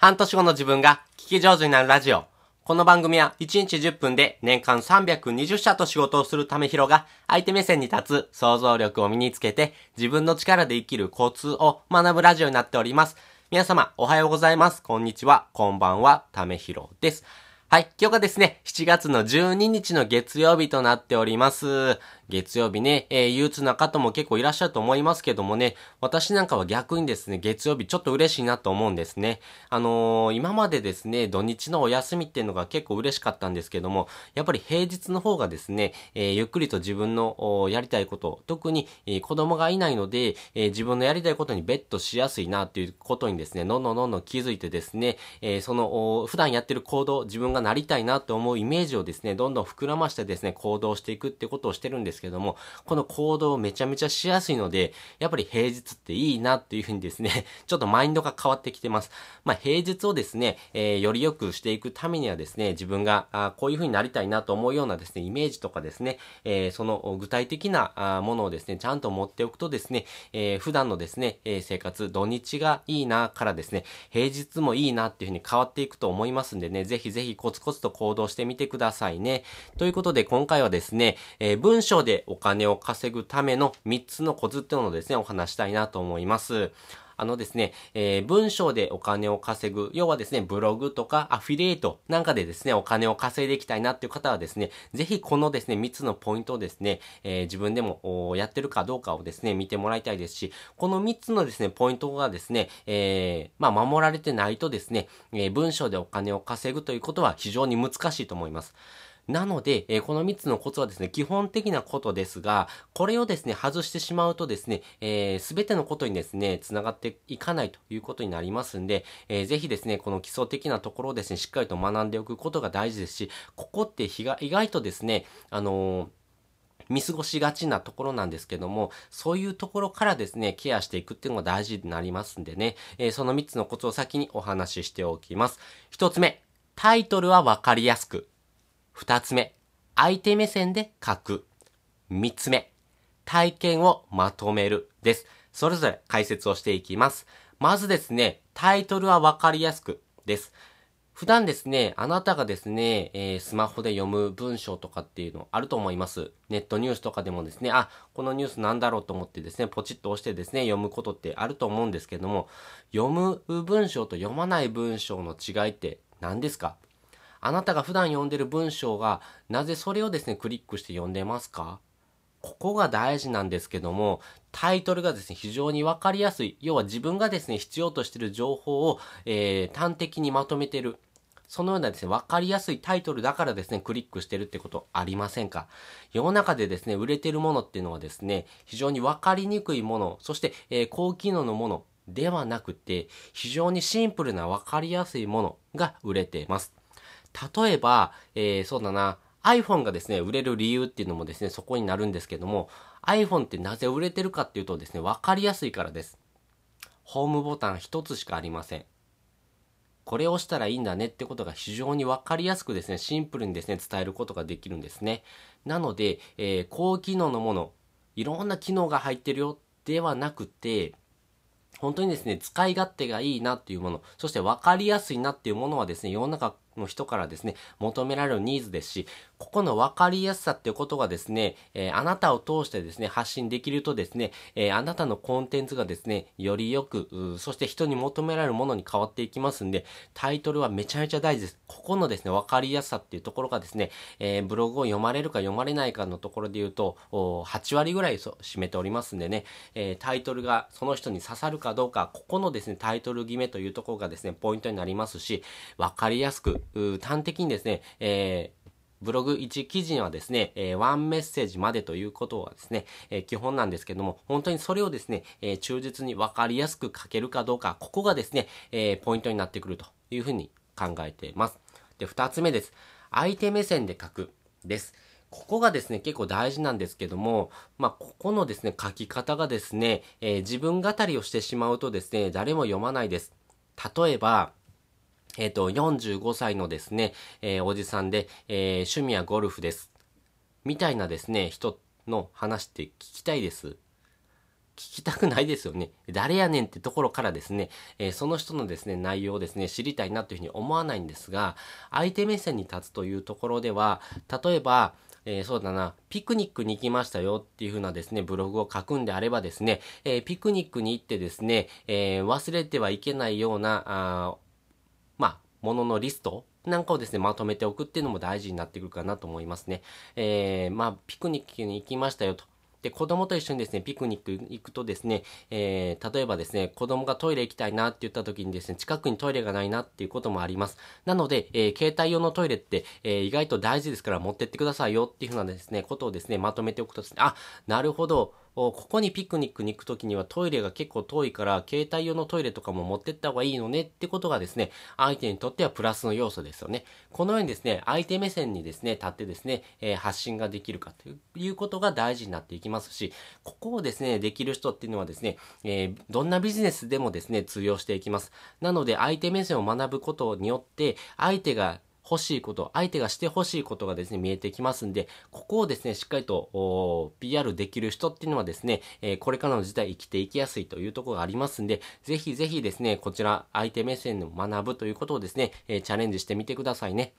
半年後の自分が聞き上手になるラジオ。この番組は1日10分で年間320社と仕事をするためひろが相手目線に立つ想像力を身につけて自分の力で生きるコツを学ぶラジオになっております。皆様おはようございます。こんにちは。こんばんは。ためひろです。はい。今日がですね、7月の12日の月曜日となっております。月曜日ね、えー、憂鬱な方も結構いらっしゃると思いますけどもね、私なんかは逆にですね、月曜日ちょっと嬉しいなと思うんですね。あのー、今までですね、土日のお休みっていうのが結構嬉しかったんですけども、やっぱり平日の方がですね、えー、ゆっくりと自分のやりたいこと、特に、えー、子供がいないので、え自分のやりたいことにベットしやすいなっていうことにですね、どんどんどんどん気づいてですね、えその、普段やってる行動、自分がなりたいなと思うイメージをですね、どんどん膨らましてですね、行動していくってことをしてるんですけども、この行動めちゃめちゃしやすいので、やっぱり平日っていいなっていうふうにですね、ちょっとマインドが変わってきてます。まあ、平日をですね、えー、より良くしていくためにはですね、自分が、あこういうふうになりたいなと思うようなですね、イメージとかですね、えー、その具体的なあものをですね、ちゃんと持っておくとですね、えー、普段のですね、えー、生活、土日がいいなからですね、平日もいいなっていうふうに変わっていくと思いますんでね、ぜひぜひコツコツと行動してみてくださいね。ということで今回はですね、えー、文章ででお金を稼ぐための3つのコツっていうのをですね、お話したいなと思います。あのですね、えー、文章でお金を稼ぐ、要はですね、ブログとかアフィリエイトなんかでですね、お金を稼いでいきたいなっていう方はですね、ぜひこのですね、3つのポイントをですね、えー、自分でもやってるかどうかをですね、見てもらいたいですし、この3つのですね、ポイントがですね、えー、まあ、守られてないとですね、え文章でお金を稼ぐということは非常に難しいと思います。なので、えー、この3つのコツはですね、基本的なことですが、これをですね、外してしまうとですね、す、えー、べ、てのことにですね、繋がっていかないということになりますんで、えー、ぜひですね、この基礎的なところをですね、しっかりと学んでおくことが大事ですし、ここって日が意外とですね、あのー見過ごしがちなところなんですけども、そういうところからですね、ケアしていくっていうのが大事になりますんでね、えー、その3つのコツを先にお話ししておきます。1つ目、タイトルはわかりやすく。二つ目、相手目線で書く。三つ目、体験をまとめるです。それぞれ解説をしていきます。まずですね、タイトルはわかりやすくです。普段ですね、あなたがですね、えー、スマホで読む文章とかっていうのあると思います。ネットニュースとかでもですね、あ、このニュースなんだろうと思ってですね、ポチッと押してですね、読むことってあると思うんですけども、読む文章と読まない文章の違いって何ですか？あなたが普段読んでる文章が、なぜそれをですね、クリックして読んでますか？ここが大事なんですけども、タイトルがですね、非常にわかりやすい。要は自分がですね、必要としている情報を、えー、端的にまとめてる。そのようなですね、わかりやすいタイトルだからですね、クリックしてるってことありませんか？世の中でですね、売れてるものっていうのはですね、非常にわかりにくいもの、そして、えー、高機能のものではなくて、非常にシンプルなわかりやすいものが売れています。例えば、えー、そうだな、iPhone がですね、売れる理由っていうのもですね、そこになるんですけども、iPhone ってなぜ売れてるかっていうとですね、わかりやすいからです。ホームボタン一つしかありません。これを押したらいいんだねってことが非常にわかりやすくですね、シンプルにですね、伝えることができるんですね。なので、えー、高機能のもの、いろんな機能が入ってるよではなくて、本当にですね、使い勝手がいいなっていうもの、そして分かりやすいなっていうものはですね、世の中の人からですね、求められるニーズですし、ここの分かりやすさっていうことがですね、えー、あなたを通してですね、発信できるとですね、えー、あなたのコンテンツがですね、よりよく、そして人に求められるものに変わっていきますんで、タイトルはめちゃめちゃ大事です。ここのですね、分かりやすさっていうところがですね、えー、ブログを読まれるか読まれないかのところで言うと、8割ぐらい占めておりますんでね、えタイトルがその人に刺さるかどうか、ここのですね、タイトル決めというところがですね、ポイントになりますし、分かりやすく、端的にですね、えー、ブログ1記事にはですね、えー、ワンメッセージまでということはですね、えー、基本なんですけども、本当にそれをですね、えー、忠実に分かりやすく書けるかどうか、ここがですね、えポイントになってくるというふうに考えています。で、二つ目です。相手目線で書くです。ここがですね、結構大事なんですけども、まあ、ここのですね、書き方がですね、え自分語りをしてしまうとですね、誰も読まないです。例えば、えっ、ー、と、45歳のですね、えー、おじさんで、えー、趣味はゴルフです。みたいなですね、人の話って聞きたいです。聞きたくないですよね。誰やねんってところからですね、えー、その人のですね、内容をですね、知りたいなというふうに思わないんですが、相手目線に立つというところでは、例えば、えー、そうだな、ピクニックに行きましたよっていう風なですね、ブログを書くんであればですね、えー、ピクニックに行ってですね、えー、忘れてはいけないような、あ、もののリストなんかをですね、まとめておくっていうのも大事になってくるかなと思いますね。えー、まあ、ピクニックに行きましたよと。で、子供と一緒にですね、ピクニック行くとですね、えー、例えばですね、子供がトイレ行きたいなって言った時にですね、近くにトイレがないなっていうこともあります。なので、えー、携帯用のトイレって、えー、意外と大事ですから持ってってくださいよっていうふうなですね、ことをですね、まとめておくとですね、あ、なるほど、ここにピクニックに行くときにはトイレが結構遠いから、携帯用のトイレとかも持ってった方がいいのねってことがですね、相手にとってはプラスの要素ですよね。このようにですね、相手目線にですね、立ってですね、えー、発信ができるかということが大事になっていきますし、ここをですね、できる人っていうのはですね、えー、どんなビジネスでもですね、通用していきます。なので、相手目線を学ぶことによって、相手が欲しいこと、相手がして欲しいことがですね、見えてきますんで、ここをですね、しっかりと PR できる人っていうのはですね、えー、これからの時代生きていきやすいというところがありますんで、ぜひぜひですね、こちら相手目線で学ぶということをですね、えー、チャレンジしてみてくださいね。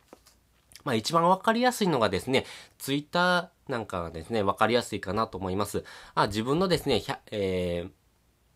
まあ一番わかりやすいのがですね、ツイッターなんかがですね、わかりやすいかなと思います。あ自分のですね、えー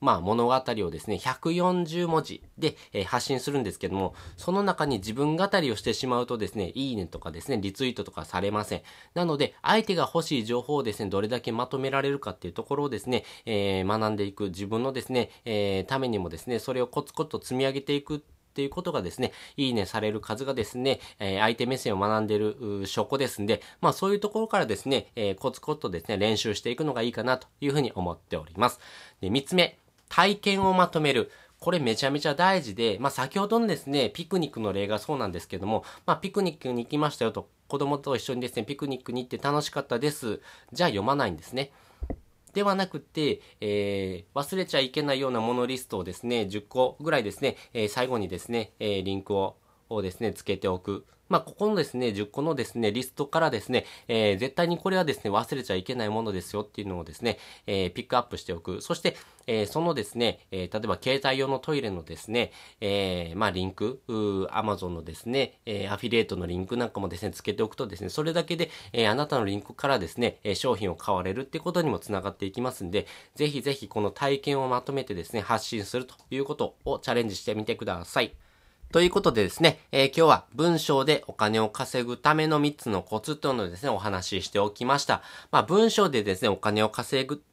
まあ、物語をですね、140文字で、え、発信するんですけども、その中に自分語りをしてしまうとですね、いいねとかですね、リツイートとかされません。なので、相手が欲しい情報をですね、どれだけまとめられるかっていうところをですね、えー、学んでいく、自分のですね、えー、ためにもですね、それをコツコツと積み上げていくっていうことがですね、いいねされる数がですね、えー、相手目線を学んでいる証拠ですんで、まあそういうところからですね、えー、コツコツとですね、練習していくのがいいかなというふうに思っております。で、三つ目、体験をまとめる。これめちゃめちゃ大事で、まあ先ほどのですね、ピクニックの例がそうなんですけども、まあピクニックに行きましたよと、子供と一緒にですね、ピクニックに行って楽しかったです。じゃあ読まないんですね。ではなくて、えー、忘れちゃいけないようなものリストをですね、10個ぐらいですね、えー、最後にですね、えー、リンクををですね、つけておく。まあ、ここのですね、10個のですね、リストからですね、えー、絶対にこれはですね、忘れちゃいけないものですよっていうのをですね、えー、ピックアップしておく。そして、えー、そのですね、え例えば携帯用のトイレのですね、えまあ、リンク、アマゾンのですね、えアフィリエイトのリンクなんかもですね、つけておくとですね、それだけで、えあなたのリンクからですね、え商品を買われるってことにもつながっていきますんで、ぜひぜひこの体験をまとめてですね、発信するということをチャレンジしてみてください。ということでですね、えー、今日は文章でお金を稼ぐための3つのコツというのをですね、お話ししておきました。まあ文章でですね、お金を稼ぐ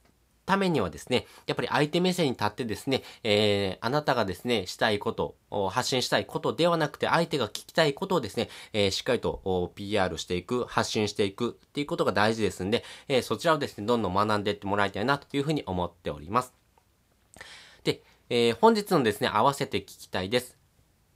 ためにはですね、やっぱり相手目線に立ってですね、えー、あなたがですね、したいことを、発信したいことではなくて、相手が聞きたいことをですね、えー、しっかりと PR していく、発信していくっていうことが大事ですんで、えー、そちらをですね、どんどん学んでいってもらいたいなというふうに思っております。で、えー、本日のですね、合わせて聞きたいです。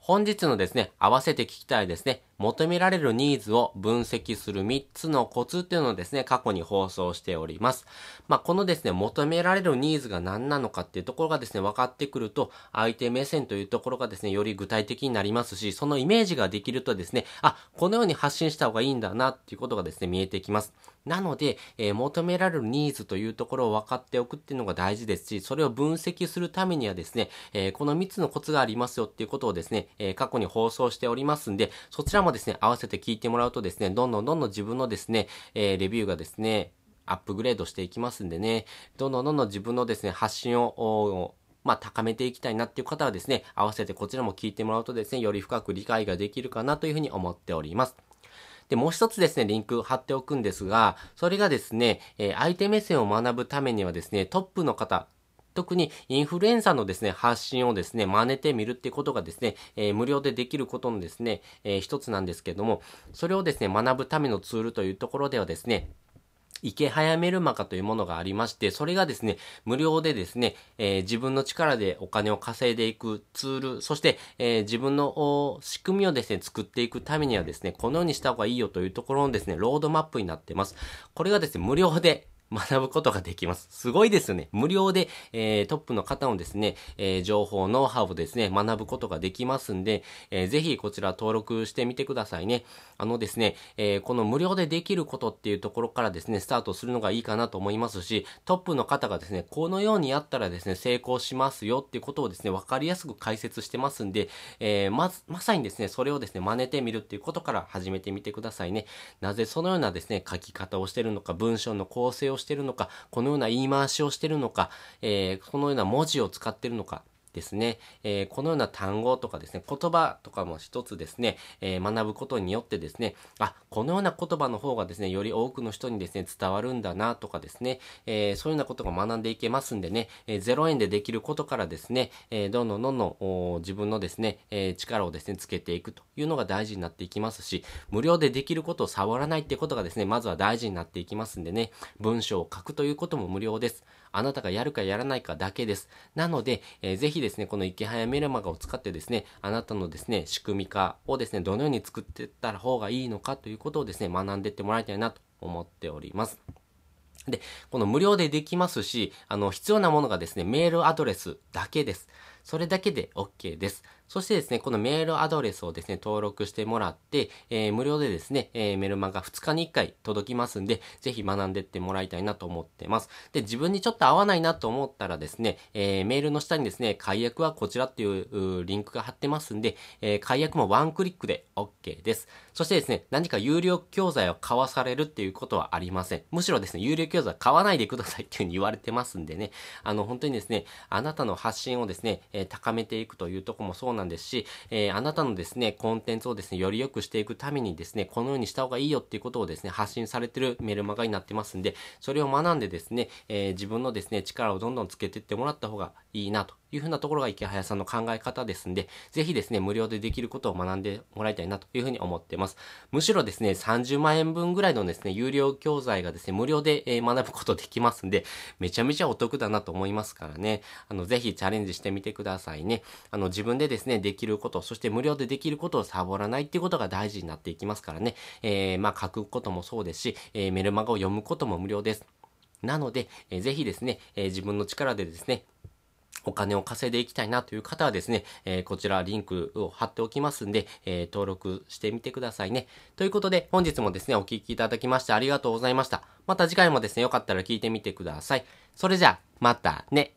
本日のですね、合わせて聞きたいですね、求められるニーズを分析する3つのコツっていうのをですね、過去に放送しております。まあ、このですね、求められるニーズが何なのかっていうところがですね、分かってくると、相手目線というところがですね、より具体的になりますし、そのイメージができるとですね、あ、このように発信した方がいいんだなっていうことがですね、見えてきます。なので、えー、求められるニーズというところを分かっておくっていうのが大事ですし、それを分析するためにはですね、えー、この3つのコツがありますよっていうことをですね、えー、過去に放送しておりますんで、そちらももですね、合わせて聞いてもらうとですね、どんどんどんどん自分のですね、えレビューがですね、アップグレードしていきますんでね、どんどんどんどん自分のですね、発信を、まあ、高めていきたいなっていう方はですね、合わせてこちらも聞いてもらうとですね、より深く理解ができるかなというふうに思っております。で、もう一つですね、リンク貼っておくんですが、それがですね、えー、相手目線を学ぶためにはですね、トップの方、特にインフルエンサーのですね、発信をですね、真似てみるっていうことがですね、えー、無料でできることのですね、えー、一つなんですけども、それをですね、学ぶためのツールというところではですね、池早メルマガというものがありまして、それがですね、無料でですね、えー、自分の力でお金を稼いでいくツール、そして、えー、自分の仕組みをですね、作っていくためにはですね、このようにした方がいいよというところのですね、ロードマップになっています。これがですね、無料で学ぶことができます。すごいですね。無料で、えー、トップの方のですね、えー、情報、ノウハウをですね、学ぶことができますんで、えー、ぜひこちら登録してみてくださいね。あのですね、えー、この無料でできることっていうところからですね、スタートするのがいいかなと思いますし、トップの方がですね、このようにやったらですね、成功しますよっていうことをですね、わかりやすく解説してますんで、えー、まず、まさにですね、それをですね、真似てみるっていうことから始めてみてくださいね。なぜそのようなですね、書き方をしてるのか、文章の構成をしてるのか、このような言い回しをしてるのか、えー、このような文字を使ってるのか、ですね、えー、このような単語とかですね、言葉とかも一つですね、えー、学ぶことによってですね、あ、このような言葉の方がですね、より多くの人にですね、伝わるんだなとかですね、えー、そういうようなことが学んでいけますんでね、え0円でできることからですね、えどんどんどんどん自分のですね、え力をですね、つけていくというのが大事になっていきますし、無料でできることを触らないってことがですね、まずは大事になっていきますんでね、文章を書くということも無料です。あなたがやるかやらないかだけです。なので、えー、ぜひですね、この池早メルマガを使ってですね、あなたのですね、仕組み化をですね、どのように作っていった方がいいのかということをですね、学んでいってもらいたいなと思っております。で、この無料でできますし、あの、必要なものがですね、メールアドレスだけです。それだけで OK です。そしてですね、このメールアドレスをですね、登録してもらって、えー、無料でですね、えー、メルマガ2日に1回届きますんで、ぜひ学んでってもらいたいなと思ってます。で、自分にちょっと合わないなと思ったらですね、えー、メールの下にですね、解約はこちらっていうリンクが貼ってますんで、え解約もワンクリックで OK です。そしてですね、何か有料教材を買わされるっていうことはありません。むしろですね、有料教材買わないでくださいっていうふうに言われてますんでね、あの、本当にですね、あなたの発信をですね、え高めていくというとこもそうなんですし、えー、あなたのですね、コンテンツをですね、より良くしていくためにですね、このようにした方がいいよっていうことをですね、発信されてるメルマガになってますんで、それを学んでですね、えー、自分のですね、力をどんどんつけていってもらった方がいいなというふうなところが池早さんの考え方ですんで、ぜひですね、無料でできることを学んでもらいたいなというふうに思ってます。むしろですね、30万円分ぐらいのですね、有料教材がですね、無料で、え学ぶことできますんで、めちゃめちゃお得だなと思いますからね、あの、ぜひチャレンジしてみてくださいね。あの、自分でですね、できること、そして無料でできることをサボらないっていうことが大事になっていきますからね、えー、まあ、書くこともそうですし、えー、メルマガを読むことも無料です。なので、えー、ぜひですね、えー、自分の力でですね、お金を稼いでいきたいなという方はですね、えー、こちらリンクを貼っておきますんで、えー、登録してみてくださいね。ということで、本日もですね、お聴きいただきましてありがとうございました。また次回もですね、よかったら聞いてみてください。それじゃあ、またね。